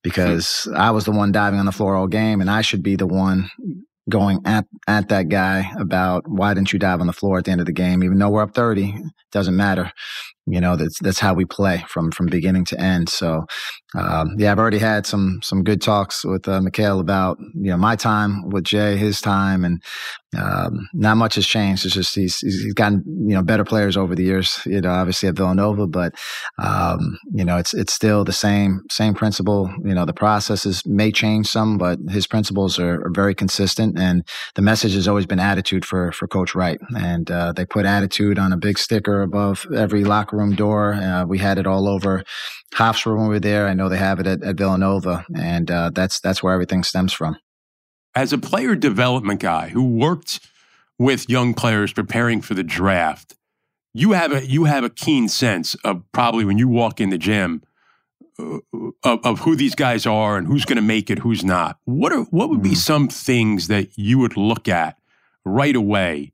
because I was the one diving on the floor all game and I should be the one going at, at that guy about why didn't you dive on the floor at the end of the game, even though we're up 30, doesn't matter you know that's that's how we play from from beginning to end. So um, yeah, I've already had some some good talks with uh, Mikal about you know my time with Jay, his time, and um, not much has changed. It's just he's he's gotten you know better players over the years. You know, obviously at Villanova, but um, you know it's it's still the same same principle. You know, the processes may change some, but his principles are, are very consistent, and the message has always been attitude for for Coach Wright, and uh, they put attitude on a big sticker above every locker room door. Uh, we had it all over Hofstra when we were there. I know they have it at, at Villanova, and uh, that's that's where everything stems from. As a player development guy who worked with young players preparing for the draft, you have a you have a keen sense of probably when you walk in the gym uh, of, of, who these guys are and who's going to make it, who's not. What are what would be mm-hmm. some things that you would look at right away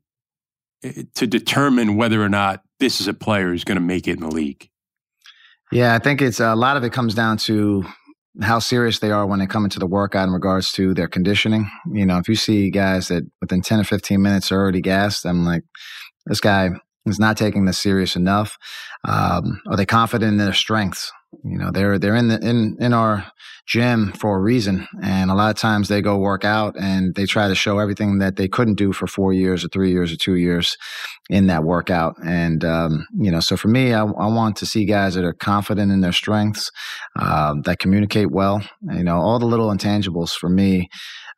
eh, to determine whether or not this is a player who's going to make it in the league? Yeah, I think it's a lot of it comes down to how serious they are when they come into the workout in regards to their conditioning. You know, if you see guys that within 10 or 15 minutes are already gassed, I'm like, this guy is not taking this serious enough. Um, are they confident in their strengths? You know, they're they're in the in in our gym for a reason, and a lot of times they go work out and they try to show everything that they couldn't do for four years or three years or two years in that workout. And um, you know, so for me, I, I, want to see guys that are confident in their strengths, um, that communicate well. You know, all the little intangibles for me.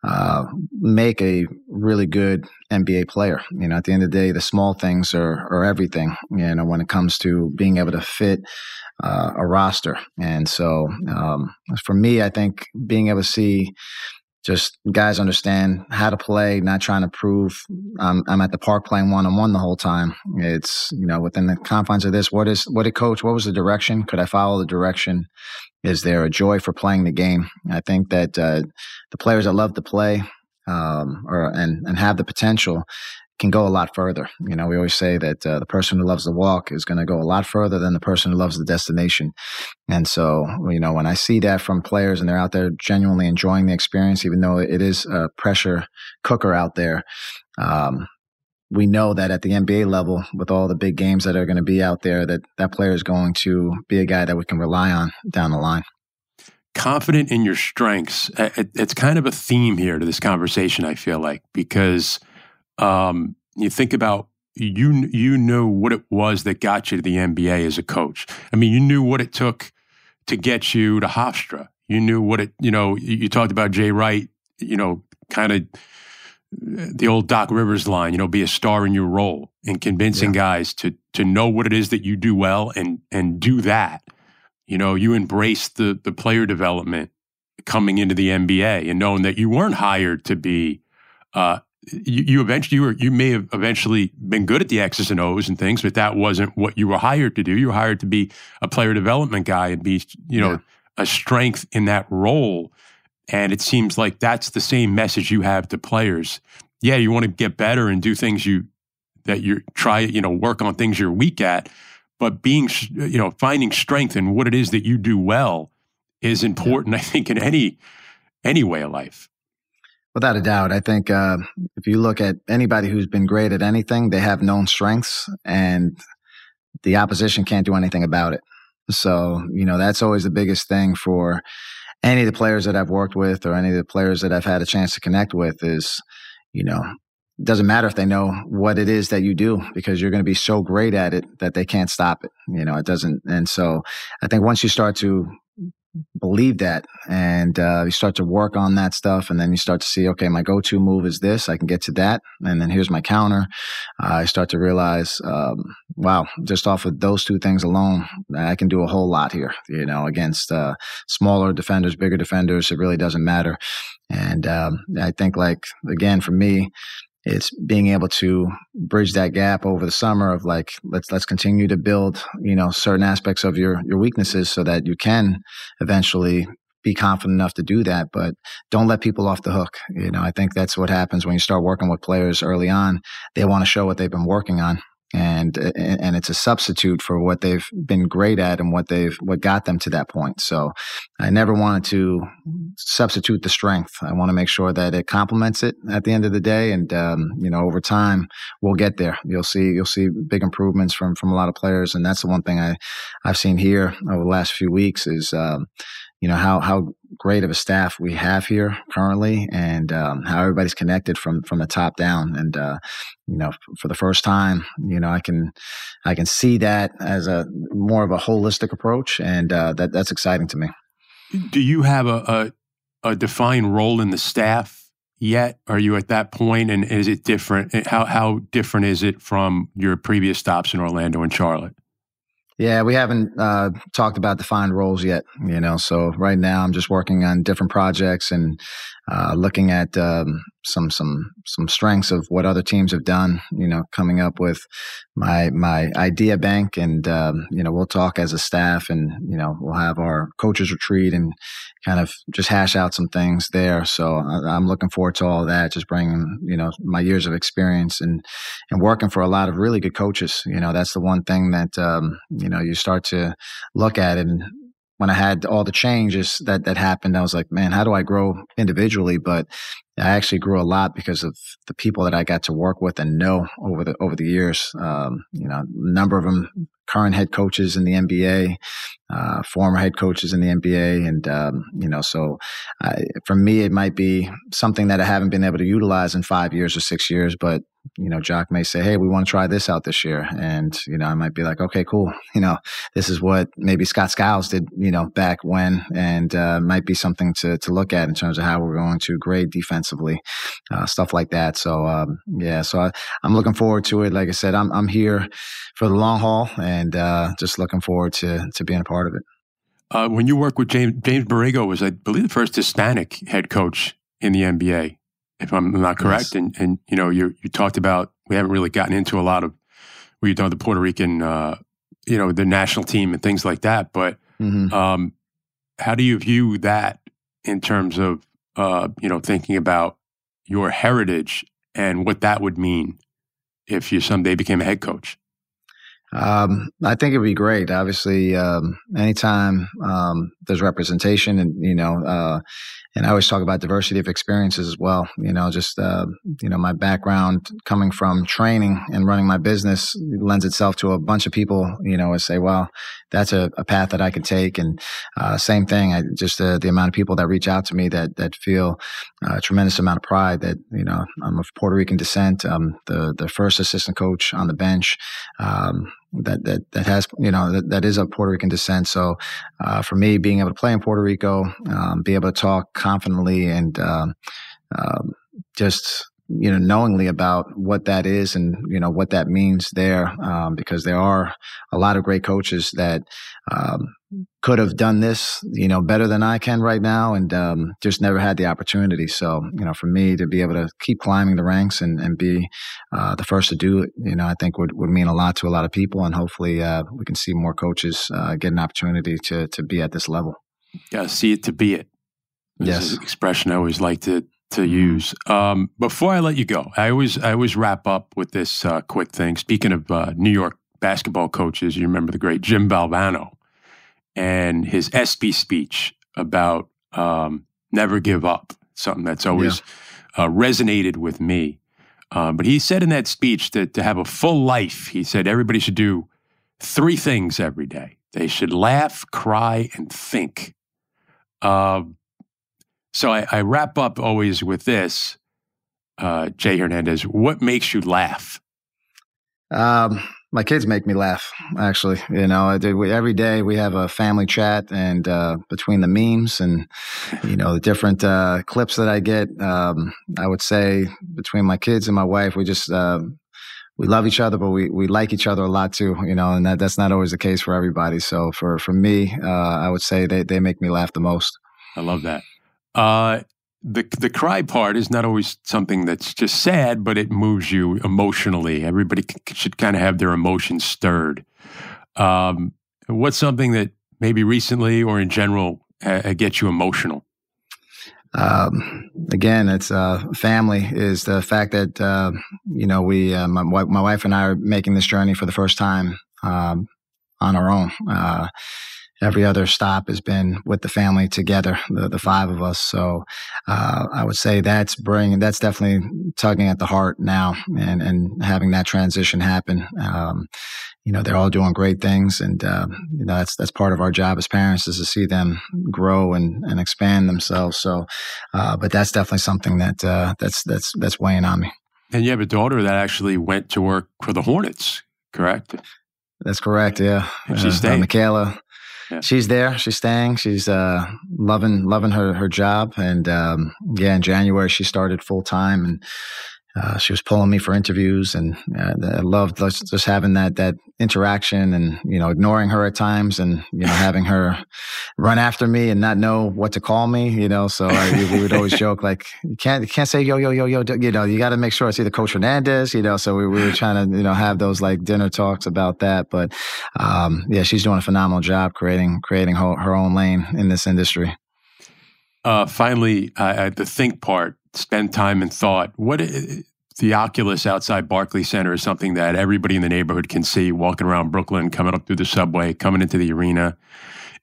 Uh, make a really good NBA player. You know, at the end of the day, the small things are, are everything, you know, when it comes to being able to fit uh, a roster. And so um, for me, I think being able to see just guys understand how to play, not trying to prove I'm, I'm at the park playing one on one the whole time. It's, you know, within the confines of this, what is, what did coach, what was the direction? Could I follow the direction? Is there a joy for playing the game? I think that uh, the players that love to play um, or and and have the potential can go a lot further. You know, we always say that uh, the person who loves the walk is going to go a lot further than the person who loves the destination. And so, you know, when I see that from players and they're out there genuinely enjoying the experience, even though it is a pressure cooker out there, um, we know that at the NBA level, with all the big games that are going to be out there, that that player is going to be a guy that we can rely on down the line confident in your strengths. It's kind of a theme here to this conversation. I feel like because um, you think about you you knew what it was that got you to the NBA as a coach. I mean, you knew what it took to get you to Hofstra. You knew what it. You know, you, you talked about Jay Wright. You know, kind of the old Doc Rivers line. You know, be a star in your role and convincing yeah. guys to to know what it is that you do well and and do that. You know, you embrace the the player development coming into the NBA and knowing that you weren't hired to be uh, you, you eventually you were you may have eventually been good at the X's and O's and things, but that wasn't what you were hired to do. You were hired to be a player development guy and be you know yeah. a strength in that role. And it seems like that's the same message you have to players. Yeah, you want to get better and do things you that you try you know work on things you're weak at, but being you know finding strength in what it is that you do well is important. Yeah. I think in any any way of life. Without a doubt, I think uh, if you look at anybody who's been great at anything, they have known strengths, and the opposition can't do anything about it. So, you know, that's always the biggest thing for any of the players that I've worked with or any of the players that I've had a chance to connect with is, you know, it doesn't matter if they know what it is that you do because you're going to be so great at it that they can't stop it. You know, it doesn't. And so I think once you start to believe that. And uh, you start to work on that stuff and then you start to see okay my go-to move is this i can get to that and then here's my counter. Uh, i start to realize um, wow just off of those two things alone i can do a whole lot here you know against uh, smaller defenders bigger defenders it really doesn't matter. And um, i think like again for me it's being able to bridge that gap over the summer of like let's let's continue to build you know certain aspects of your your weaknesses so that you can eventually be confident enough to do that but don't let people off the hook. You know i think that's what happens when you start working with players early on. They want to show what they've been working on and and it's a substitute for what they've been great at and what they've what got them to that point. So I never wanted to substitute the strength. I want to make sure that it complements it at the end of the day, and um, you know over time we'll get there. You'll see you'll see big improvements from from a lot of players, and that's the one thing I I've seen here over the last few weeks is. Um, you know how how great of a staff we have here currently, and um, how everybody's connected from from the top down. And uh, you know, for the first time, you know, I can I can see that as a more of a holistic approach, and uh, that that's exciting to me. Do you have a, a a defined role in the staff yet? Are you at that point, and is it different? How how different is it from your previous stops in Orlando and Charlotte? Yeah, we haven't uh, talked about defined roles yet. You know, so right now I'm just working on different projects and uh, looking at um, some some some strengths of what other teams have done. You know, coming up with my my idea bank, and um, you know, we'll talk as a staff, and you know, we'll have our coaches retreat and kind of just hash out some things there. So I, am looking forward to all that. Just bringing you know my years of experience and and working for a lot of really good coaches. You know, that's the one thing that um, you know you start to look at it and when I had all the changes that that happened, I was like, man, how do I grow individually? But I actually grew a lot because of the people that I got to work with and know over the over the years. Um, you know, a number of them current head coaches in the NBA, uh, former head coaches in the NBA, and um, you know, so I, for me, it might be something that I haven't been able to utilize in five years or six years, but you know, Jacque may say, Hey, we want to try this out this year. And, you know, I might be like, okay, cool. You know, this is what maybe Scott Skiles did, you know, back when, and, uh, might be something to, to look at in terms of how we're going to grade defensively, uh, stuff like that. So, um, yeah, so I, am looking forward to it. Like I said, I'm, I'm here for the long haul and, uh, just looking forward to, to being a part of it. Uh, when you work with James, James Borrego was, I believe, the first Hispanic head coach in the NBA if I'm not correct. Yes. And and you know, you you talked about we haven't really gotten into a lot of where you know the Puerto Rican, uh, you know, the national team and things like that. But mm-hmm. um, how do you view that in terms of uh, you know thinking about your heritage and what that would mean if you someday became a head coach? Um, I think it'd be great. Obviously, um, anytime um, there's representation, and you know, uh, and I always talk about diversity of experiences as well. You know, just uh, you know, my background coming from training and running my business lends itself to a bunch of people. You know, say, well, that's a, a path that I can take. And uh, same thing, I, just uh, the amount of people that reach out to me that that feel a tremendous amount of pride that you know I'm of Puerto Rican descent. I'm the the first assistant coach on the bench. That that that has you know that, that is of Puerto Rican descent. So uh, for me, being able to play in Puerto Rico, um, be able to talk confidently and um, just you know knowingly about what that is and you know what that means there um, because there are a lot of great coaches that um, could have done this you know better than I can right now and um, just never had the opportunity so you know for me to be able to keep climbing the ranks and, and be uh, the first to do it you know I think would, would mean a lot to a lot of people and hopefully uh, we can see more coaches uh, get an opportunity to to be at this level yeah see it to be it this yes. expression I always like to to use. Um, before I let you go, I always I always wrap up with this uh, quick thing. Speaking of uh, New York basketball coaches, you remember the great Jim Valvano and his ESPY speech about um, never give up. Something that's always yeah. uh, resonated with me. Uh, but he said in that speech that to have a full life, he said everybody should do three things every day. They should laugh, cry, and think. Um, so I, I wrap up always with this, uh, Jay Hernandez. What makes you laugh? Um, my kids make me laugh. Actually, you know, I we, every day we have a family chat, and uh, between the memes and you know the different uh, clips that I get, um, I would say between my kids and my wife, we just uh, we love each other, but we, we like each other a lot too, you know, and that, that's not always the case for everybody. So for, for me, uh, I would say they, they make me laugh the most. I love that. Uh, the the cry part is not always something that's just sad, but it moves you emotionally. Everybody c- should kind of have their emotions stirred. Um, what's something that maybe recently or in general uh, gets you emotional? um, again, it's uh, family is the fact that uh, you know we uh, my, my wife and I are making this journey for the first time um, on our own. Uh, every other stop has been with the family together, the, the five of us. So uh, I would say that's bringing, that's definitely tugging at the heart now, and and having that transition happen. Um, you know, they're all doing great things, and uh, you know that's that's part of our job as parents is to see them grow and, and expand themselves. So, uh, but that's definitely something that uh, that's that's that's weighing on me. And you have a daughter that actually went to work for the Hornets, correct? That's correct. Yeah, and she's uh, staying. Michaela she's there. She's staying. She's uh, loving loving her her job. And um, yeah, in January she started full time, and uh, she was pulling me for interviews, and uh, I loved just having that that interaction, and you know, ignoring her at times, and you know, having her run after me and not know what to call me. You know, so I, we, we, would always (laughs) joke like, you can't you can't say yo yo yo yo. You know, you got to make sure it's either Coach Hernandez. You know, so we, we, were trying to you know have those like dinner talks about that. But um, yeah, she's doing a phenomenal job creating creating her, her own lane in this industry. Uh, finally, uh, the think part spend time and thought. What the Oculus outside Barclays Center is something that everybody in the neighborhood can see walking around Brooklyn, coming up through the subway, coming into the arena.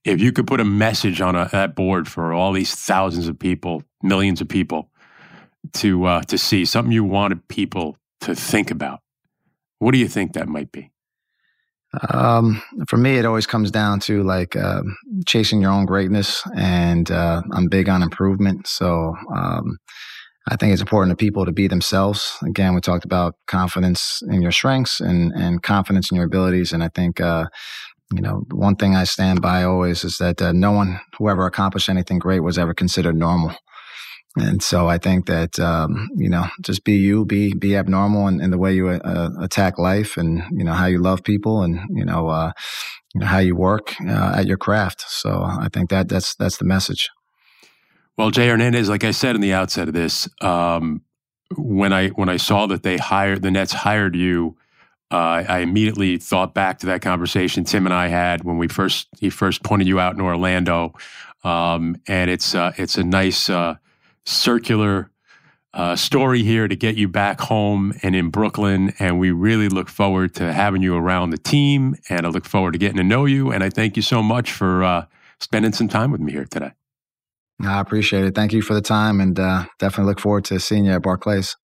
If you could put a message on a, that board for all these thousands of people, millions of people to uh, to see something you wanted people to think about, what do you think that might be? Um, for me, it always comes down to like uh, chasing your own greatness, and uh, I'm big on improvement. So um, I think it's important to people to be themselves. Again, we talked about confidence in your strengths and, and confidence in your abilities. And I think, uh, you know, one thing I stand by always is that uh, no one who ever accomplished anything great was ever considered normal. And so I think that, um, you know, just be you, be, be abnormal in, in the way you uh, attack life and, you know, how you love people and, you know, uh, you know how you work uh, at your craft. So I think that that's, that's the message. Well, Jay Hernandez, like I said in the outset of this, um, when I when I saw that they hired the Nets hired you, uh, I immediately thought back to that conversation Tim and I had when we first he first pointed you out in Orlando, um, and it's uh, it's a nice uh, circular uh, story here to get you back home and in Brooklyn. And we really look forward to having you around the team, and I look forward to getting to know you. And I thank you so much for uh, spending some time with me here today. I appreciate it. Thank you for the time and uh, definitely look forward to seeing you at Barclays.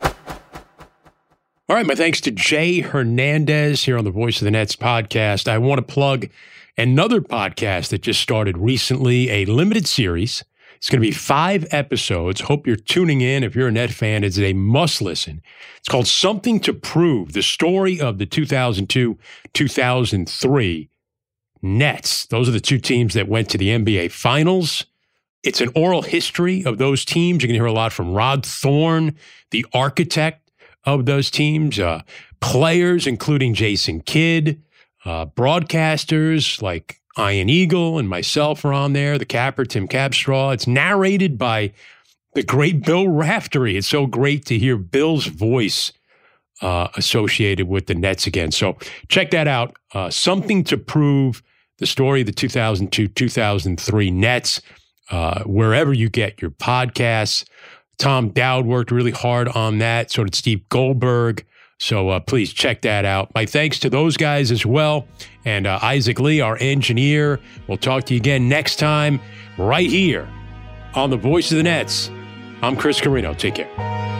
All right, my thanks to Jay Hernandez here on the Voice of the Nets podcast. I want to plug another podcast that just started recently, a limited series. It's going to be five episodes. Hope you're tuning in. If you're a Net fan, it's a must listen. It's called Something to Prove the story of the 2002 2003 Nets. Those are the two teams that went to the NBA Finals. It's an oral history of those teams. You're going to hear a lot from Rod Thorn, the architect of those teams, uh, players, including Jason Kidd, uh, broadcasters like Ian Eagle and myself are on there, the capper, Tim Capstraw. It's narrated by the great Bill Raftery. It's so great to hear Bill's voice uh, associated with the Nets again. So check that out. Uh, something to prove the story of the 2002 2003 Nets, uh, wherever you get your podcasts. Tom Dowd worked really hard on that. So did Steve Goldberg. So uh, please check that out. My thanks to those guys as well. And uh, Isaac Lee, our engineer. We'll talk to you again next time, right here on the Voice of the Nets. I'm Chris Carrino. Take care.